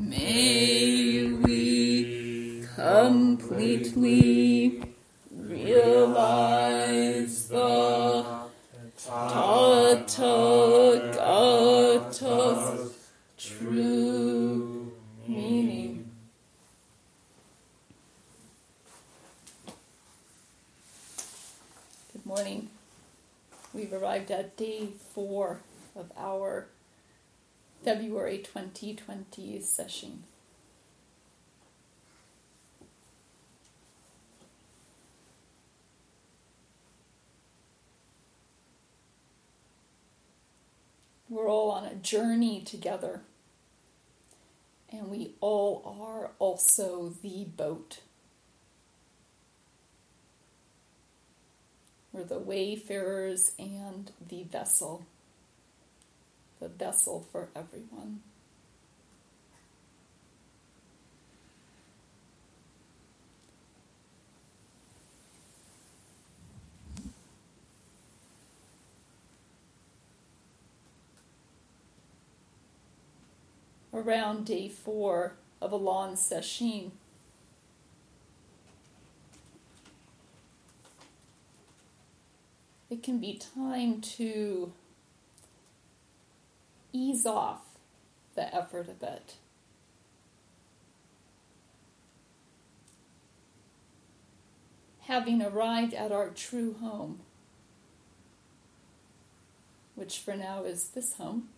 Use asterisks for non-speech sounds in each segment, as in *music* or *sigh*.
May we completely realize 2020 session. We're all on a journey together, and we all are also the boat. We're the wayfarers and the vessel the vessel for everyone. Around day four of a long session. it can be time to ease off the effort a bit. Having arrived at our true home, which for now is this home,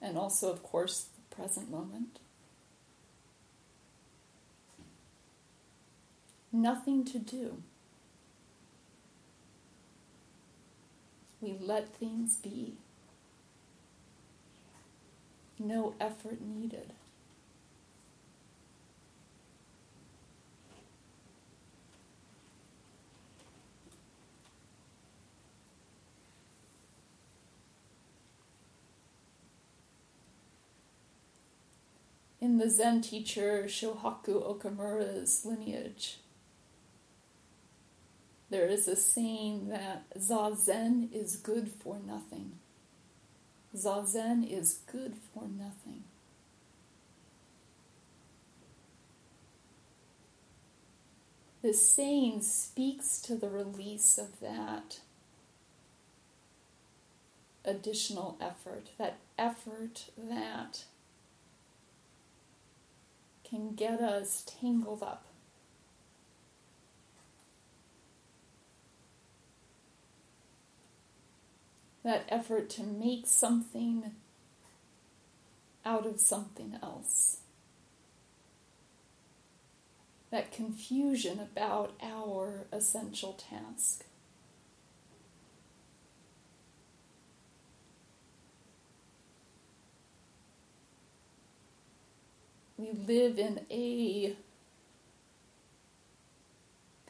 and also, of course, the present moment. Nothing to do. We let things be. No effort needed. The Zen teacher Shohaku Okumura's lineage, there is a saying that zazen is good for nothing. Zazen is good for nothing. This saying speaks to the release of that additional effort, that effort that can get us tangled up that effort to make something out of something else. That confusion about our essential task. We live in a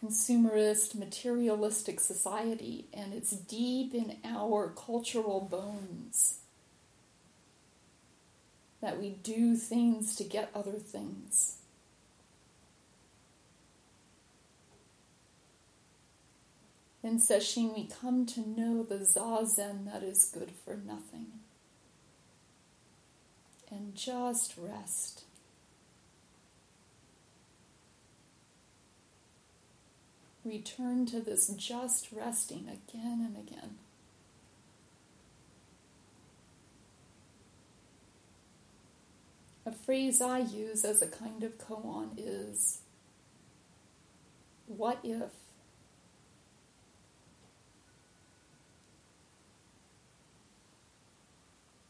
consumerist, materialistic society, and it's deep in our cultural bones that we do things to get other things. In Sesshin, we come to know the zazen that is good for nothing. And just rest. Return to this just resting again and again. A phrase I use as a kind of koan is what if?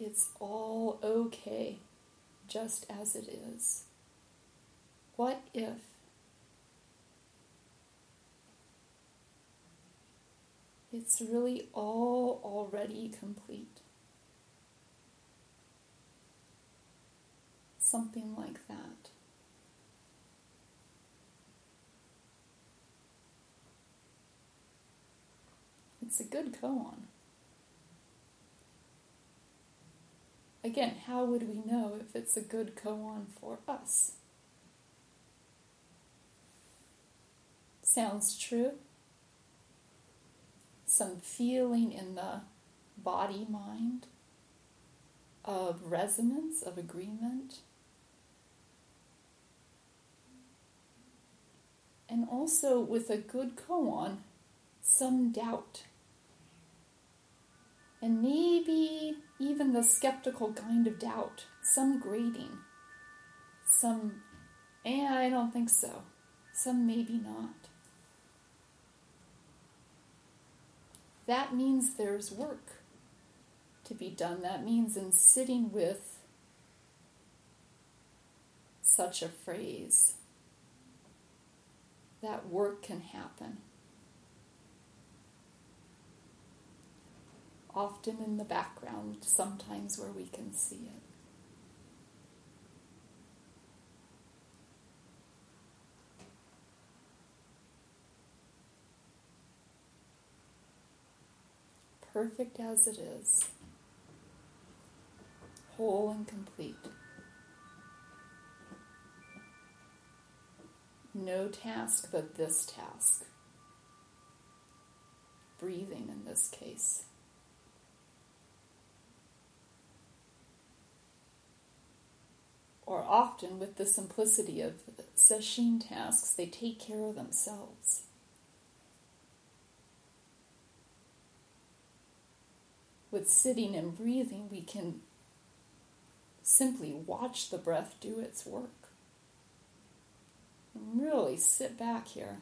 It's all okay just as it is. What if It's really all already complete. Something like that. It's a good koan. Again, how would we know if it's a good koan for us? Sounds true? Some feeling in the body mind of resonance, of agreement. And also, with a good koan, some doubt. And maybe even the skeptical kind of doubt, some grading, some, eh, I don't think so, some maybe not. That means there's work to be done. That means in sitting with such a phrase, that work can happen. Often in the background, sometimes where we can see it. Perfect as it is, whole and complete. No task but this task. Breathing in this case. Or often, with the simplicity of sesshin tasks, they take care of themselves. With sitting and breathing, we can simply watch the breath do its work. And really sit back here.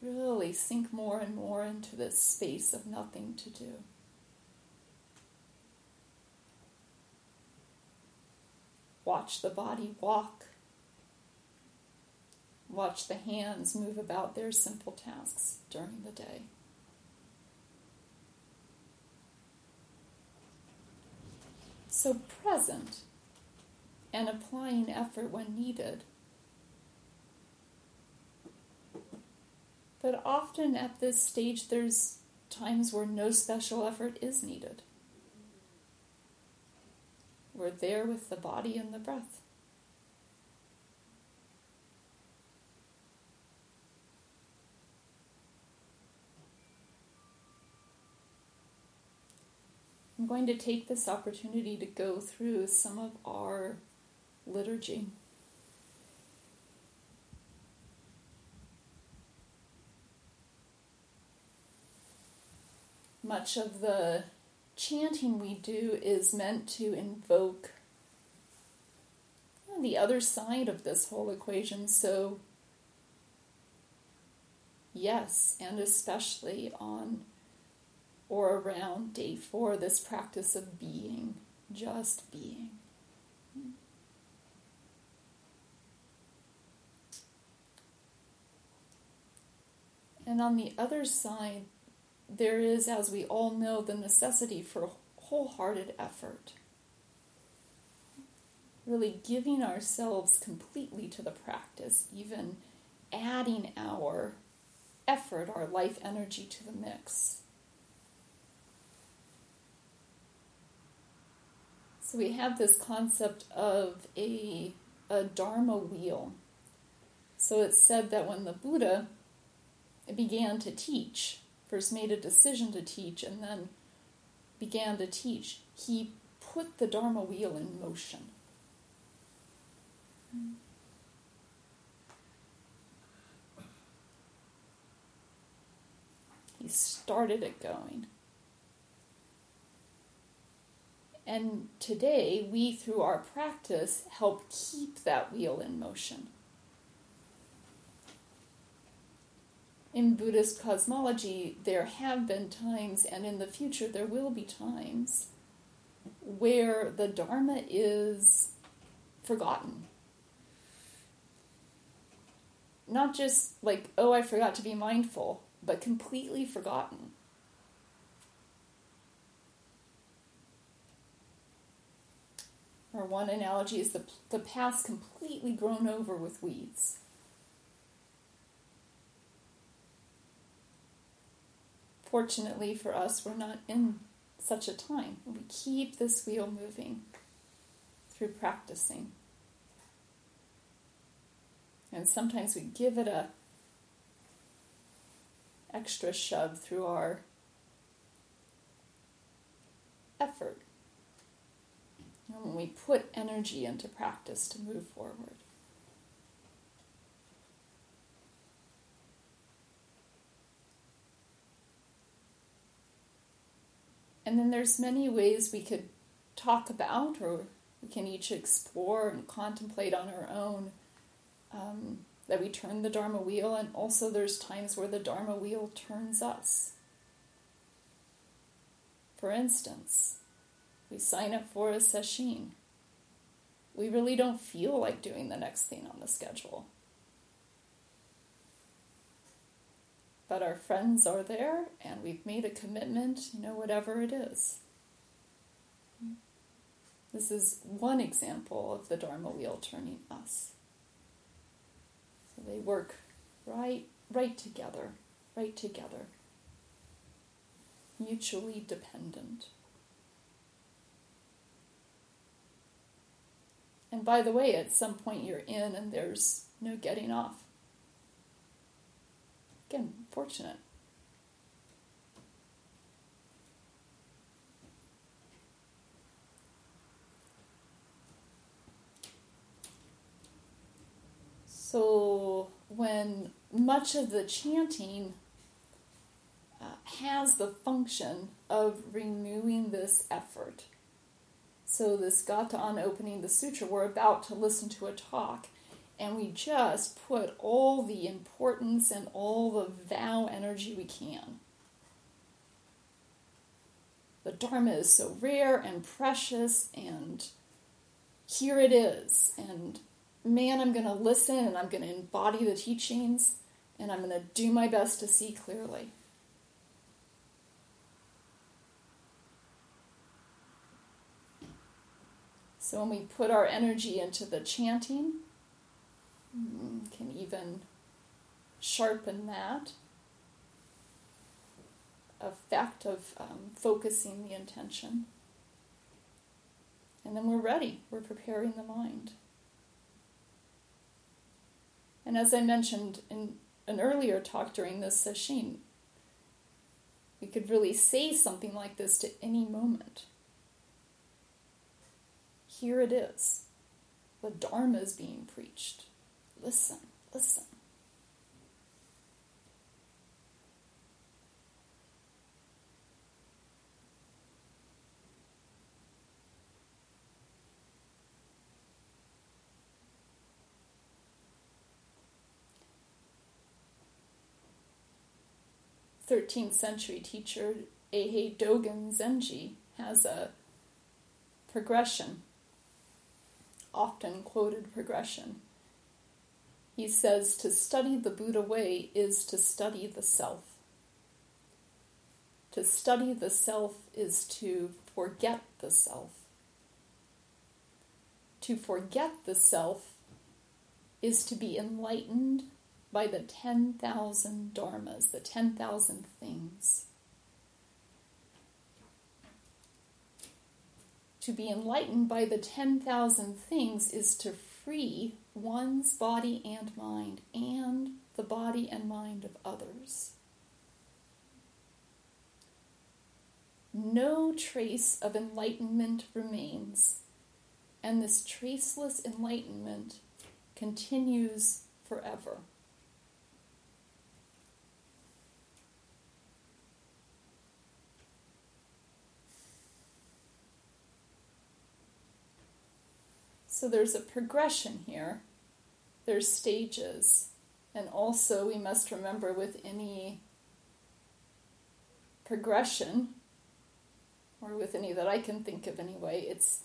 Really sink more and more into this space of nothing to do. Watch the body walk Watch the hands move about their simple tasks during the day. So present and applying effort when needed. But often at this stage, there's times where no special effort is needed. We're there with the body and the breath. I'm going to take this opportunity to go through some of our liturgy. Much of the chanting we do is meant to invoke the other side of this whole equation. So, yes, and especially on or around day four, this practice of being, just being. And on the other side, there is, as we all know, the necessity for wholehearted effort. Really giving ourselves completely to the practice, even adding our effort, our life energy to the mix. So we have this concept of a, a Dharma wheel. So it's said that when the Buddha began to teach, first made a decision to teach, and then began to teach, he put the Dharma wheel in motion. He started it going. And today, we, through our practice, help keep that wheel in motion. In Buddhist cosmology, there have been times, and in the future, there will be times, where the Dharma is forgotten. Not just like, oh, I forgot to be mindful, but completely forgotten. Or one analogy is the, the path completely grown over with weeds. Fortunately for us, we're not in such a time. We keep this wheel moving through practicing. And sometimes we give it a extra shove through our effort. Know, when we put energy into practice to move forward. And then there's many ways we could talk about or we can each explore and contemplate on our own um, that we turn the Dharma wheel, and also there's times where the Dharma wheel turns us. For instance, we sign up for a session. We really don't feel like doing the next thing on the schedule. But our friends are there, and we've made a commitment, you know, whatever it is. This is one example of the Dharma wheel turning us. So they work right, right together, right together, mutually dependent. And by the way, at some point you're in and there's no getting off. Again, fortunate. So, when much of the chanting uh, has the function of renewing this effort, so this gatha on opening the sutra, we're about to listen to a talk, and we just put all the importance and all the vow energy we can. The Dharma is so rare and precious, and here it is. And man, I'm going to listen and I'm going to embody the teachings and I'm going to do my best to see clearly. So when we put our energy into the chanting, mm, can even sharpen that effect of um, focusing the intention. And then we're ready. We're preparing the mind. And as I mentioned in an earlier talk during this session, we could really say something like this to any moment. Here it is. The Dharma is being preached. Listen, listen. 13th century teacher Eihei Dogen Zenji has a progression, often quoted progression. He says to study the Buddha way is to study the self. To study the self is to forget the self. To forget the self is to be enlightened by the 10,000 dharmas, the 10,000 things. To be enlightened by the 10,000 things is to free one's body and mind and the body and mind of others. No trace of enlightenment remains, and this traceless enlightenment continues forever. So there's a progression here, there's stages, and also we must remember with any progression, or with any that I can think of anyway, it's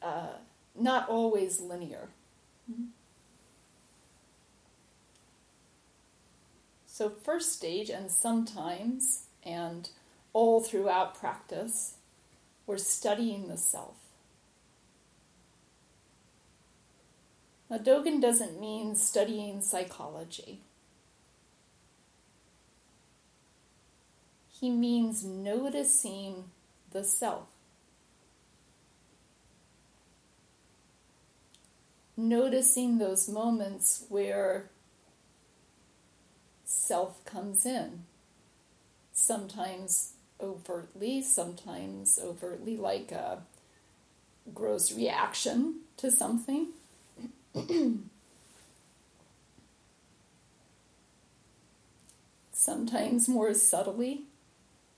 uh, not always linear. Mm-hmm. So, first stage, and sometimes, and all throughout practice, we're studying the self. Now, Dogen doesn't mean studying psychology. He means noticing the self. Noticing those moments where self comes in, sometimes overtly, sometimes overtly like a gross reaction to something. *clears throat* sometimes more subtly,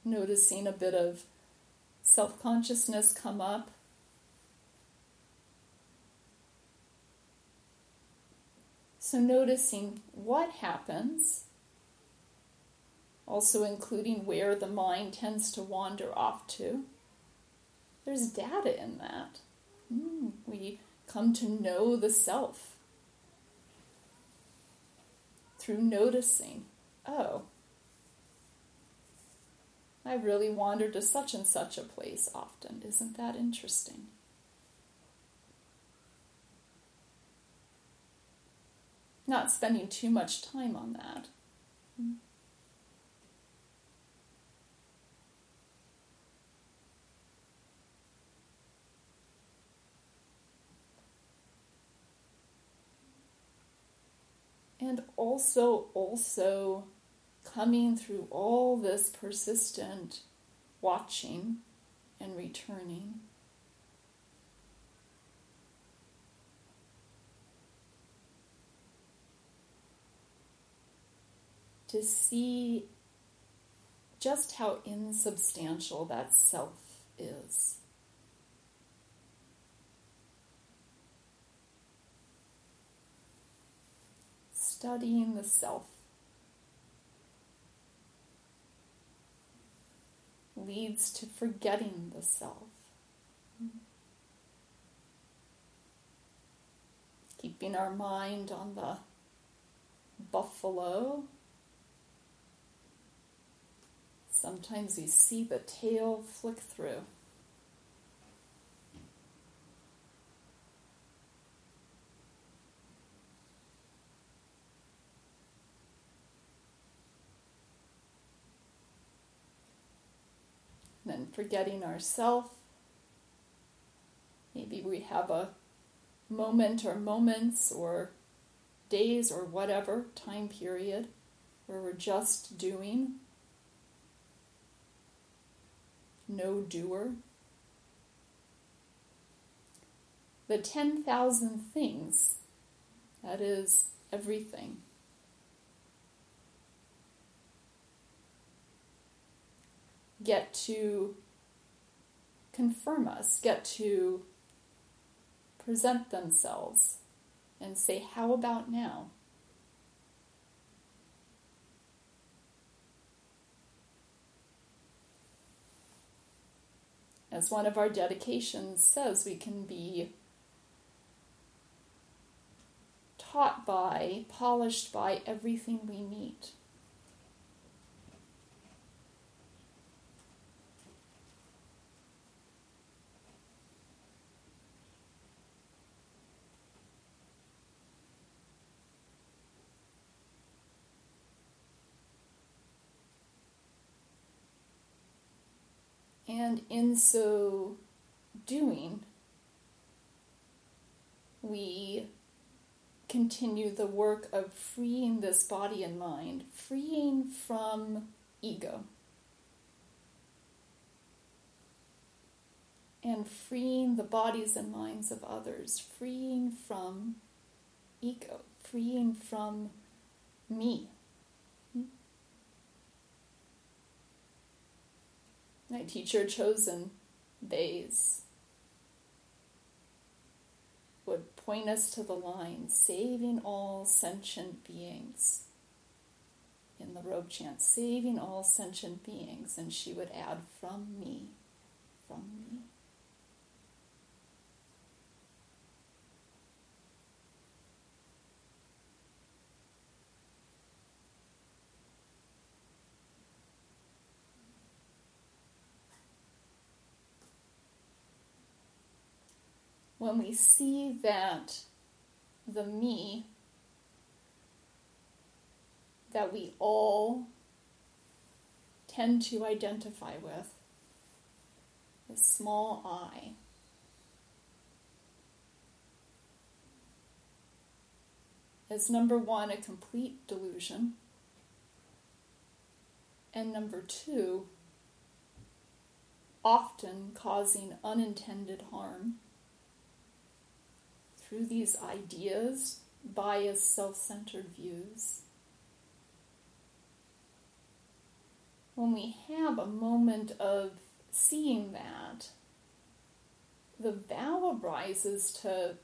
noticing a bit of self consciousness come up. So, noticing what happens, also including where the mind tends to wander off to. There's data in that. Mm, we come to know the self through noticing. Oh, I really wander to such and such a place often. Isn't that interesting? Not spending too much time on that. And also, also coming through all this persistent watching and returning. To see just how insubstantial that self is. Studying the self leads to forgetting the self. Keeping our mind on the buffalo. Sometimes we see the tail flick through. and forgetting ourself. Maybe we have a moment or moments or days or whatever time period where we're just doing, no doer. The 10,000 things, that is everything. get to confirm us, get to present themselves and say, How about now? As one of our dedications says, we can be taught by, polished by everything we meet. And in so doing, we continue the work of freeing this body and mind, freeing from ego, and freeing the bodies and minds of others, freeing from ego, freeing from me. My teacher Chozen Bays would point us to the line, saving all sentient beings. In the robe chant, saving all sentient beings, and she would add, from me, from me. When we see that the me that we all tend to identify with, the small I, is number one, a complete delusion. And number two, often causing unintended harm through these ideas, biased, self centered views. When we have a moment of seeing that, the vow arises to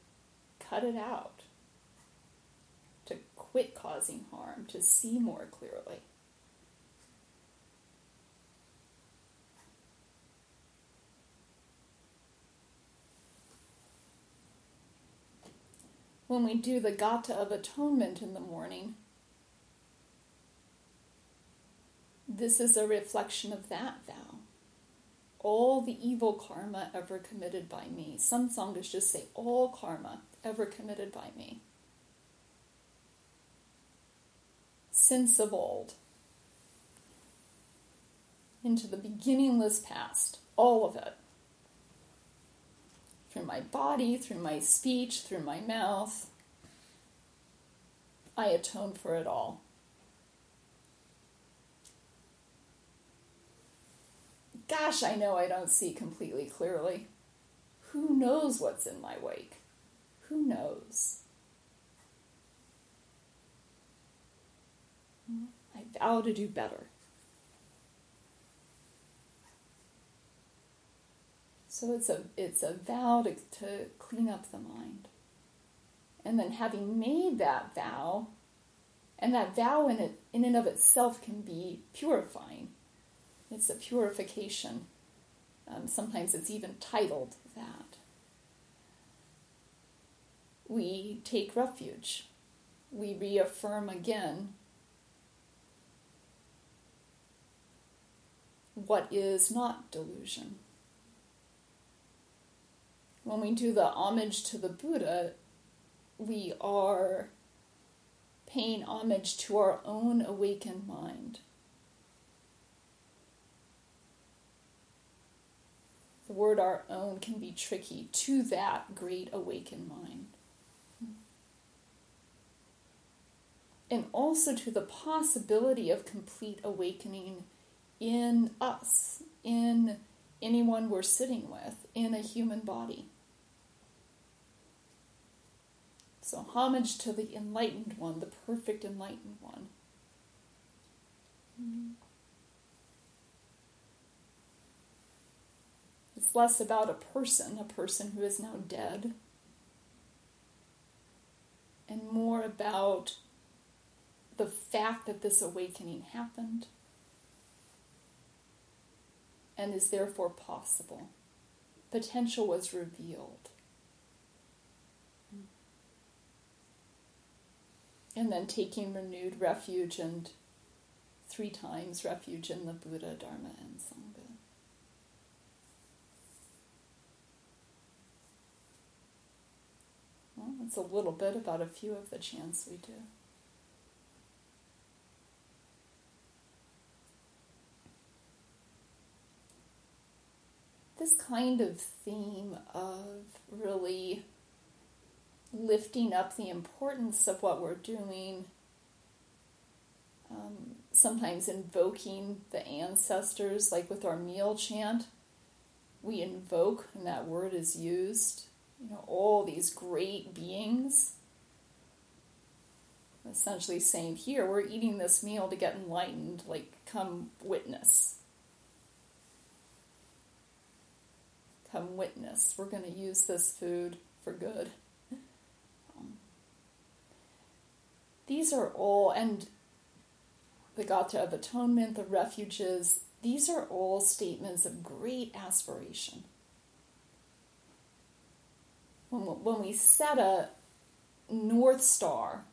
cut it out, to quit causing harm, to see more clearly. When we do the Gatha of Atonement in the morning, this is a reflection of that vow all the evil karma ever committed by me. Some sanghas just say all karma ever committed by me. Since of old. Into the beginningless past. All of it. Through my body, through my speech, through my mouth. I atone for it all. Gosh, I know I don't see completely clearly. Who knows what's in my wake? Who knows? Hmm? I vow to do better. So it's a it's a vow to, to clean up the mind. And then having made that vow, and that vow in it in and of itself can be purifying. It's a purification. Um, sometimes it's even titled that. We take refuge. We reaffirm again what is not delusion. When we do the homage to the Buddha, we are paying homage to our own awakened mind. the word our own can be tricky to that great awakened mind. And also to the possibility of complete awakening in us, in anyone we're sitting with, in a human body. So, homage to the enlightened one, the perfect enlightened one. It's less about a person, a person who is now dead, and more about the fact that this awakening happened and is therefore possible. Potential was revealed. And then taking renewed refuge and three times refuge in the Buddha, Dharma, and Sangha. Well, that's a little bit about a few of the chants we do. This kind of theme of really lifting up the importance of what we're doing, um, sometimes invoking the ancestors, like with our meal chant, we invoke, and that word is used you know, all these great beings. Essentially saying, here, we're eating this meal to get enlightened, like, come witness. Come witness. We're going to use this food for good. Um, these are all, and the Gatha of Atonement, the refuges, these are all statements of great aspiration when, when we set a North Star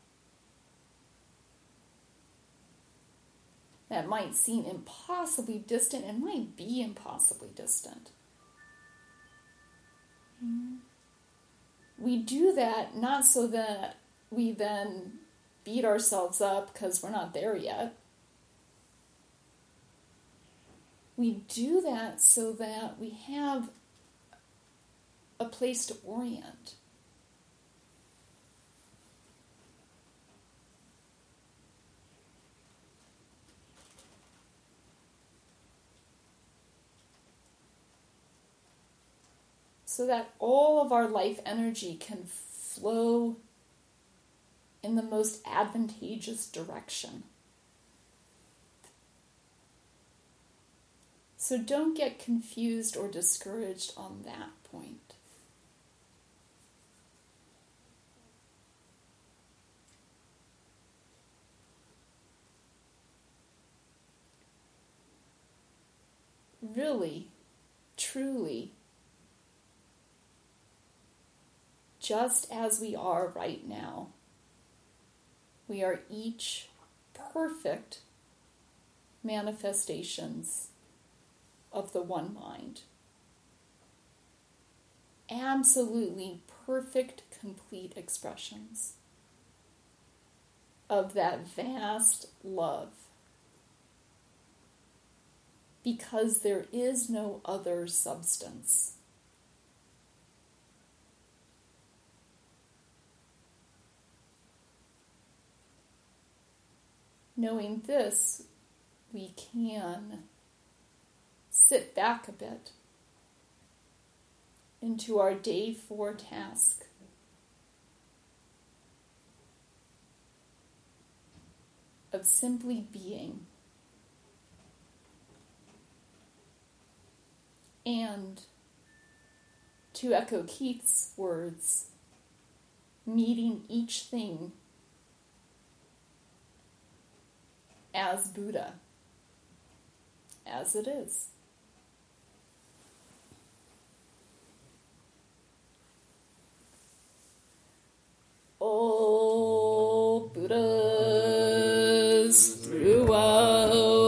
that might seem impossibly distant and might be impossibly distant. We do that not so that we then beat ourselves up because we're not there yet. We do that so that we have a place to orient. so that all of our life energy can flow in the most advantageous direction. So don't get confused or discouraged on that point. Really, truly, just as we are right now. We are each perfect manifestations of the one mind. Absolutely perfect, complete expressions of that vast love. Because there is no other substance. Knowing this, we can sit back a bit into our day four task. Of simply being. And to echo Keith's words, meeting each thing as Buddha, as it is. All Buddhas throughout.